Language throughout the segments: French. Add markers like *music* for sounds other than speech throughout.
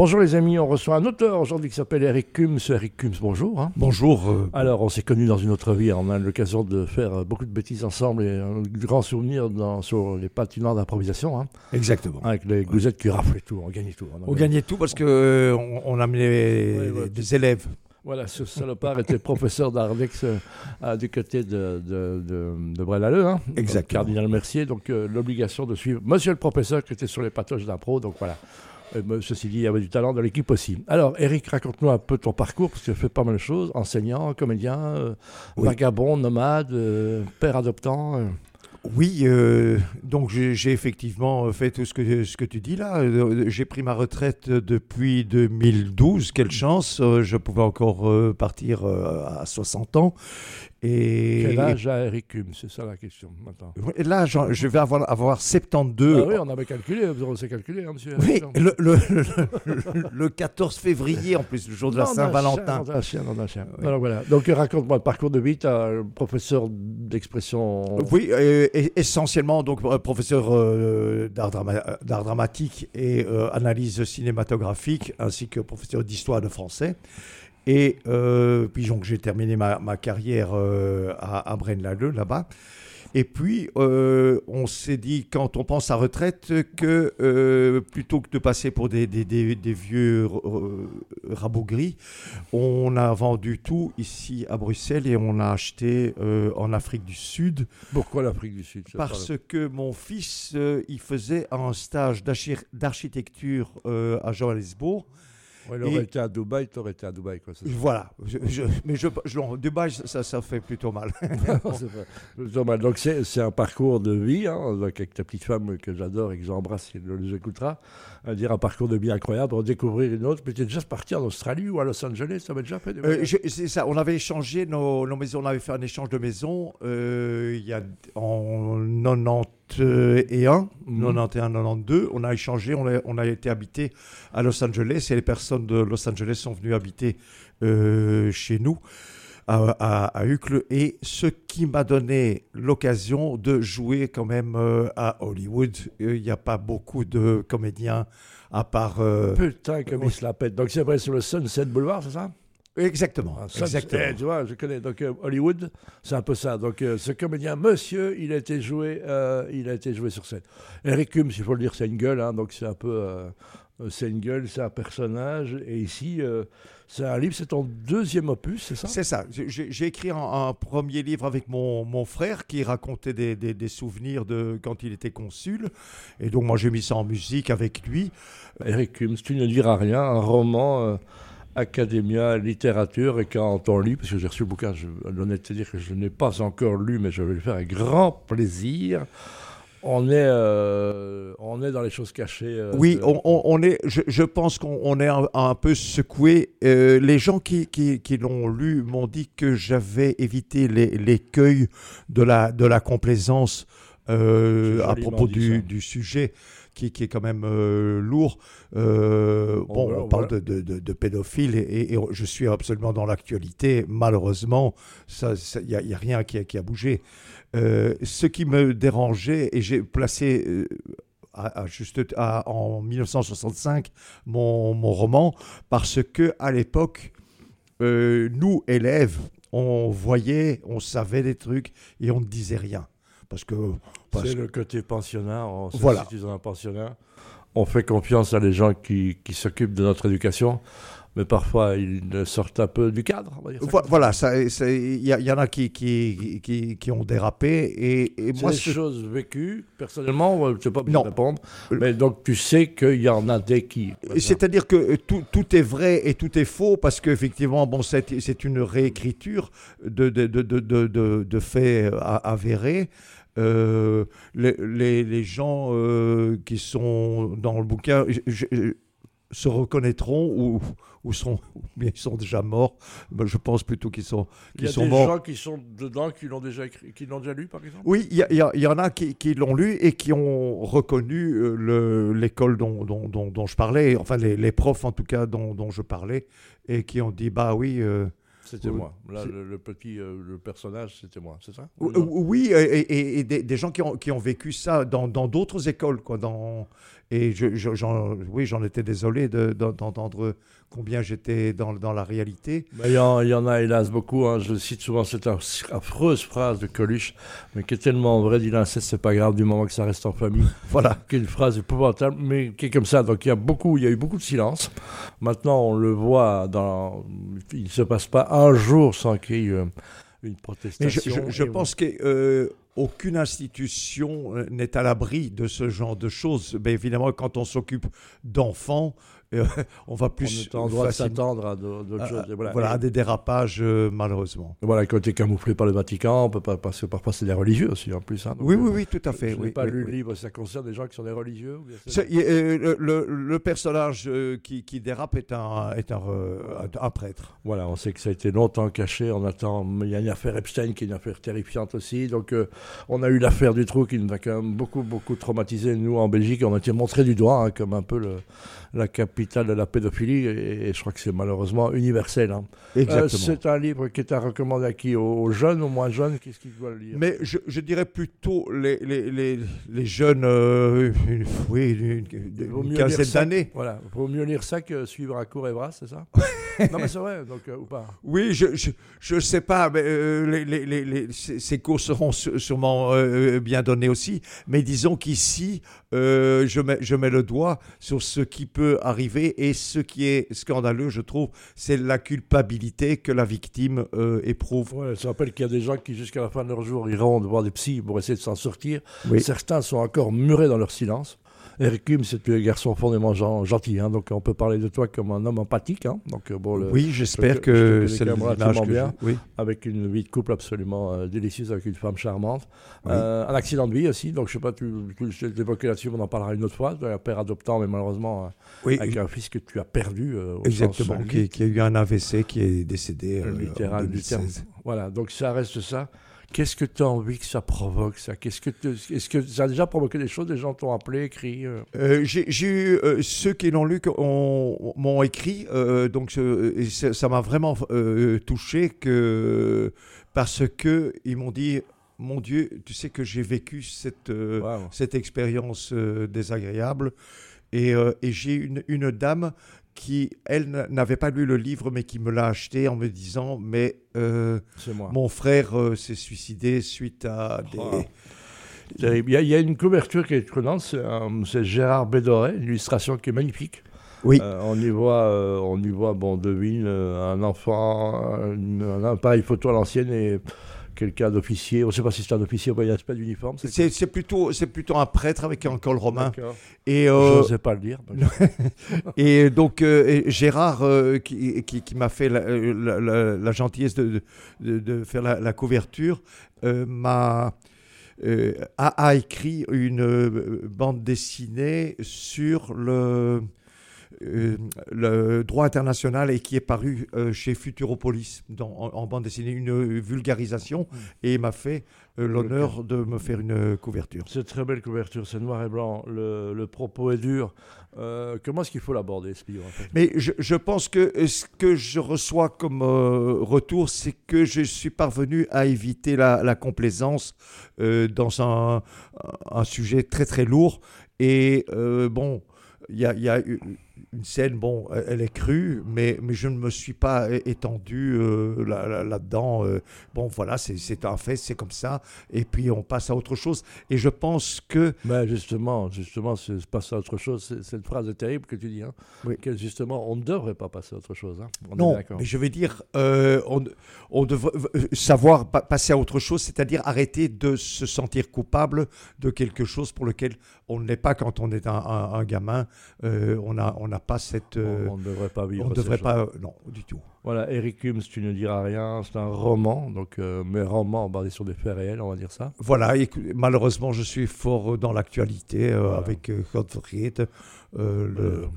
Bonjour les amis, on reçoit un auteur aujourd'hui qui s'appelle Eric Kums. Eric Kums, bonjour. hein. Bonjour. euh, Alors, on s'est connus dans une autre vie, on a eu l'occasion de faire euh, beaucoup de bêtises ensemble et un grand souvenir dans, sur les patineurs d'improvisation, hein, exactement. avec les gouzettes qui raflaient tout, on gagnait tout. On gagnait tout parce que euh, on, amenait Ouais, ouais. des élèves. Voilà, ce salopard était *laughs* professeur d'Ardex euh, du côté de, de, de, de Braine-l'Alleud, hein, Exactement. Cardinal Mercier, donc euh, l'obligation de suivre monsieur le professeur qui était sur les patoches d'impro, donc voilà. Et, mais ceci dit, il y avait du talent dans l'équipe aussi. Alors, Eric, raconte-nous un peu ton parcours, parce que tu fais pas mal de choses, enseignant, comédien, euh, Oui. vagabond, nomade, euh, père adoptant. euh. Oui, donc j'ai effectivement fait tout ce que, ce que tu dis là. J'ai pris ma retraite depuis 2012. Quelle chance, je pouvais encore partir à 60 ans. Et, Quel âge a Eric Cum C'est ça la question maintenant. et là, je vais avoir, avoir 72. Ah oui, on avait calculé, on s'est calculé, hein, monsieur. Oui, le, le- le- le 14 février en plus, le jour de la Saint-Valentin. dans un chien, dans un chien. Oui. Alors voilà. Donc euh, raconte-moi le parcours de as professeur d'expression. Oui, euh, et- essentiellement donc euh, professeur euh, d'art drama- d'art dramatique et euh, analyse cinématographique, ainsi que professeur d'histoire de français. Et euh, puis donc j'ai terminé ma, ma carrière euh, à, à Braine-l'Alleud là-bas. Et puis euh, on s'est dit quand on pense à retraite que plutôt que de passer pour des, des- des- des vieux euh, rabots gris, on a vendu tout ici à Bruxelles et on a acheté en Afrique du Sud Pourquoi l'Afrique du Sud parce que mon fils, il faisait un stage d'archi- d'architecture à Johannesburg. Ouais, il aurait et- été à Dubaï, tu aurais été à Dubaï. Quoi. Voilà. Je- je- mais je, je, Dubaï, ça, ça fait plutôt mal. *laughs* C'est normal. Donc c'est un parcours de vie, hein, donc avec ta petite femme que j'adore et que j'embrasse elle nous écoutera, à dire un parcours de vie incroyable, pour découvrir une autre. Mais tu es déjà parti en Australie ou à Los Angeles, ça m'a déjà fait des Euh, c'est ça. On avait échangé nos, nos maisons. On avait fait un échange de maisons euh, il y a en 91, Mhm. 91, 92. On a échangé. On a, on a été habité à Los Angeles et les personnes de Los Angeles sont venues habiter euh, chez nous. À, à, et ce qui m'a donné l'occasion de jouer quand même euh, à Hollywood. Euh, Il n'y a pas beaucoup de comédiens à part euh, Putain, comme il se la pète. Donc c'est vrai sur le Sunset Boulevard, c'est ça? Exactement, Ah, ça, exactement. eh, tu vois, je connais. Donc euh, Hollywood, c'est un peu ça. Donc euh, ce comédien, monsieur, il a été joué, euh, il a été joué sur scène. Eric Humes, il faut le dire, c'est une gueule. hein, donc c'est un peu, c'est une gueule, c'est un personnage. Et ici, c'est un livre, c'est ton deuxième opus, c'est ça? C'est ça. J'ai écrit un, un premier livre avec mon, mon frère qui racontait des, des- des souvenirs de quand il était consul. Et donc moi j'ai mis ça en musique avec lui. Eric Humes, tu ne diras rien, un roman. Academia, littérature, et quand on lit, parce que j'ai reçu le bouquin, l'honnêteté dire que je n'ai pas encore lu, mais je vais le faire avec grand plaisir. On est, euh, on est dans les choses cachées. euh, Oui, de- on, est, je, je pense qu'on on est un, un peu secoué. Euh, les gens qui, qui, qui l'ont lu m'ont dit que j'avais évité les- l'écueil de la, de la complaisance euh, à propos du, sujet qui, qui est quand même euh, lourd. Euh, Bon, bon, voilà, on parle voilà. de, de, de- de pédophiles et, et je suis absolument dans l'actualité. Malheureusement, il n'y a, rien qui a, qui a bougé. Ce qui me dérangeait, et j'ai placé à- à juste à- en 1965 mon, mon roman, parce que à l'époque, nous, élèves, on voyait, on savait des trucs et on ne disait rien. Parce que. parce C'est le côté pensionnat. On se Voilà. situe dans un pensionnat. On fait confiance à les gens qui, qui s'occupent de notre éducation, mais parfois ils sortent un peu du cadre. on va dire ça. Voilà, il y, y en a qui, qui, qui, qui ont dérapé. Et, et C'est moi, des ce- choses vécues, personnellement, je ne sais pas Non. répondre, mais donc tu sais qu'il y en a des qui. C'est-à-dire que tout, tout est vrai et tout est faux parce qu'effectivement, bon, c'est c'est une réécriture de, de, de, de, de, faits euh, avérés. Euh, les, les, les gens euh, qui sont dans le bouquin se reconnaîtront ou, ou sont, bien ils sont déjà morts? Ben, je pense plutôt qu'ils sont, Il y qu'ils a des morts. gens qui sont dedans, qui l'ont déjà, écrit, qui l'ont déjà lu, par exemple? Oui, il y, y y en a qui, qui l'ont lu et qui ont reconnu euh, le- l'école dont, dont, dont- dont je parlais, enfin les, les profs en tout cas dont, dont je parlais, et qui ont dit bah oui, euh, C'était moi. Là, le, petit le personnage, c'était moi, c'est ça? Oui, et, des, gens qui ont, qui ont vécu ça dans d'autres écoles, quoi, dans, et je, oui, j'en étais désolé d'entendre combien j'étais dans, dans, la réalité. Il y, en a hélas beaucoup. Hein. Je cite souvent cette affreuse phrase de Coluche, mais qui est tellement vraie. Dit l'inceste, c'est pas grave du moment que ça reste en famille. *laughs* voilà. Qui est une phrase épouvantable, mais qui est comme ça. Donc il y a beaucoup, il y a eu beaucoup de silence. Maintenant, on le voit dans. Il ne se passe pas un jour sans qu'il y ait une protestation. je, pense que euh, aucune institution euh, n'est à l'abri de ce genre de choses. Mais évidemment, quand on s'occupe d'enfants, on va plus. On est en droit de s'attendre à d'autres choses. Voilà, à des dérapages, euh, malheureusement. Voilà, quand tu es camouflé par le Vatican, on peut pas, parce que parfois c'est des religieux aussi, en plus. Hein, oui, oui, oui, tout à fait. Je pas lu le livre, ça concerne des gens qui sont des religieux euh, le, personnage euh, qui, dérape est, un, est un, un, prêtre. Voilà, on sait que ça a été longtemps caché. On attend. Il y a une affaire Epstein qui est une affaire terrifiante aussi. Donc, on a eu l'affaire du trou qui nous a quand même beaucoup, beaucoup traumatisé. Nous, en Belgique, on a été montré du doigt hein, comme un peu le, la capitale de la pédophilie, et, je crois que c'est malheureusement universel. Hein. Euh, c'est un livre qui est à recommander à qui? Aux, jeunes, aux moins jeunes? Qu'est-ce qu'ils doivent lire? Mais je, je, dirais plutôt les, les, les, les jeunes, euh, oui, une, quinzaine d'années. Voilà, il vaut mieux lire ça que suivre à court et bras, c'est ça? *laughs* Non, mais c'est vrai, donc, euh, ou pas? Oui, je ne je, sais pas, mais les, les, ces cours seront sûrement bien donnés aussi, mais disons qu'ici, je, mets, je mets le doigt sur ce qui peut arriver. Et ce qui est scandaleux, je trouve, c'est la culpabilité que la victime euh, éprouve. Ouais, ça rappelle qu'il y a des gens qui, jusqu'à la fin de leur jour, iront voir des psys pour essayer de s'en sortir. Certains sont encore murés dans leur silence. Eric Hume, c'est un garçon fondamentalement gentil, hein, donc on peut parler de toi comme un homme empathique. Hein, donc, euh, bon, oui, j'espère que c'est le que bien, oui. avec une vie de couple absolument euh, délicieuse avec une femme charmante. Euh, un accident de vie aussi, donc je ne sais pas, tu, tu l'évoquais là-dessus, on en parlera une autre fois. Un père adoptant, mais malheureusement avec un fils que tu as perdu. Exactement, qui, a eu un AVC, qui est décédé. littéral du terme. Voilà, donc ça reste ça. Qu'est-ce que tu as envie que ça provoque, ça? Qu'est-ce que Est-ce que ça a déjà provoqué des choses? Des gens t'ont appelé, écrit euh? Euh, J'ai eu euh, ceux qui l'ont lu m'ont écrit, donc ça m'a vraiment touché que, parce qu'ils m'ont dit Mon Dieu, tu sais que j'ai vécu cette, cette expérience désagréable. Et, et j'ai une, une dame qui, elle, n'avait pas lu le livre, mais qui me l'a acheté en me disant Mais euh, mon frère euh, s'est suicidé suite à des. Oh. Il, y a, une couverture qui est étonnante, c'est Gérard Bédoré, une illustration qui est magnifique. Oui. Euh, on y voit, on y voit bon, devine, un enfant, un appareil photo à l'ancienne et quelqu'un d'officier. On ne sait pas si c'est un officier ou il n'y a pas d'uniforme. C'est plutôt, plutôt un prêtre avec un col romain. Et euh, Je ne sais pas le dire. *laughs* et donc euh, Gérard, euh, qui, qui, m'a fait la, gentillesse de, de, faire la, couverture, m'a... a, écrit une bande dessinée sur le, euh, le droit international et qui est paru euh, chez Futuropolis dans, en, bande dessinée, une vulgarisation, mm. et m'a fait euh, l'honneur de me faire une couverture. C'est très belle couverture, c'est noir et blanc, le, propos est dur. comment est-ce qu'il faut l'aborder ce livre Mais je, je, pense que ce que je reçois comme retour, c'est que je suis parvenu à éviter la, la complaisance dans un, un, sujet très très lourd. Et bon, il y a, y a une scène, bon, elle est crue, mais, mais je ne me suis pas étendu euh, là-dedans. Euh. bon, voilà, c'est un fait, c'est comme ça. Et puis on passe à autre chose. Et je pense que. Mais justement, justement, c'est passer à autre chose. Cette phrase est terrible que tu dis. Hein, Que justement, on ne devrait pas passer à autre chose. Hein. non, mais je vais dire, euh, on, on devrait savoir passer à autre chose, c'est-à-dire arrêter de se sentir coupable de quelque chose pour lequel on n'est pas quand on est un, gamin. on a, on a pas cette. on ne devrait pas vivre. On ne devrait pas. Non, du tout. Voilà, Eric Humes, tu ne diras rien, c'est un roman, donc euh, mais roman basé sur des faits réels, on va dire ça. Voilà, malheureusement, je suis fort dans l'actualité euh, avec euh, Godfried, le,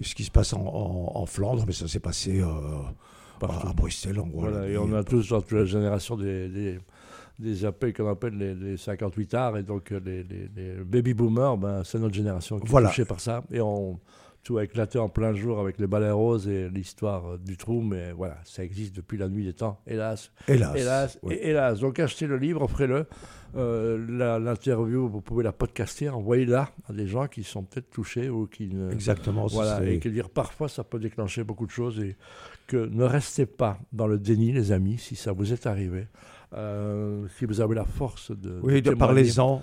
ce qui se passe en, Flandre, mais ça s'est passé à, Bruxelles, en gros. Voilà, et on a tous dans toute la génération des, des appels qu'on appelle les, 58 arts et donc les, les, baby boomers ben, c'est notre génération qui est touchée par ça et on tout a éclaté en plein jour avec les balais roses et l'histoire euh, du trou, mais voilà, ça existe depuis la nuit des temps, hélas. Hélas. Hélas. Donc achetez le livre, offrez-le. Euh, L'interview, vous pouvez la podcaster, envoyez-la à des gens qui sont peut-être touchés ou qui ne. Exactement. Voilà, et que dire parfois ça peut déclencher beaucoup de choses et que ne restez pas dans le déni, les amis, si ça vous est arrivé. Euh, si vous avez la force de, Oui, de parlez-en,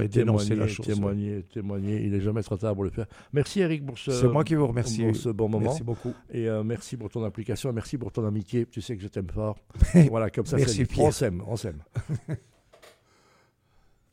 et dénoncer la chose. Témoigner, témoigner, il n'est jamais trop tard pour le faire. Merci Eric pour ce, C'est moi qui vous remercie. pour ce bon moment. Merci beaucoup. Et euh, merci pour ton implication, merci pour ton amitié. Tu sais que je t'aime fort. *laughs* voilà, comme ça, Merci, c'est on s'aime, on s'aime. *laughs*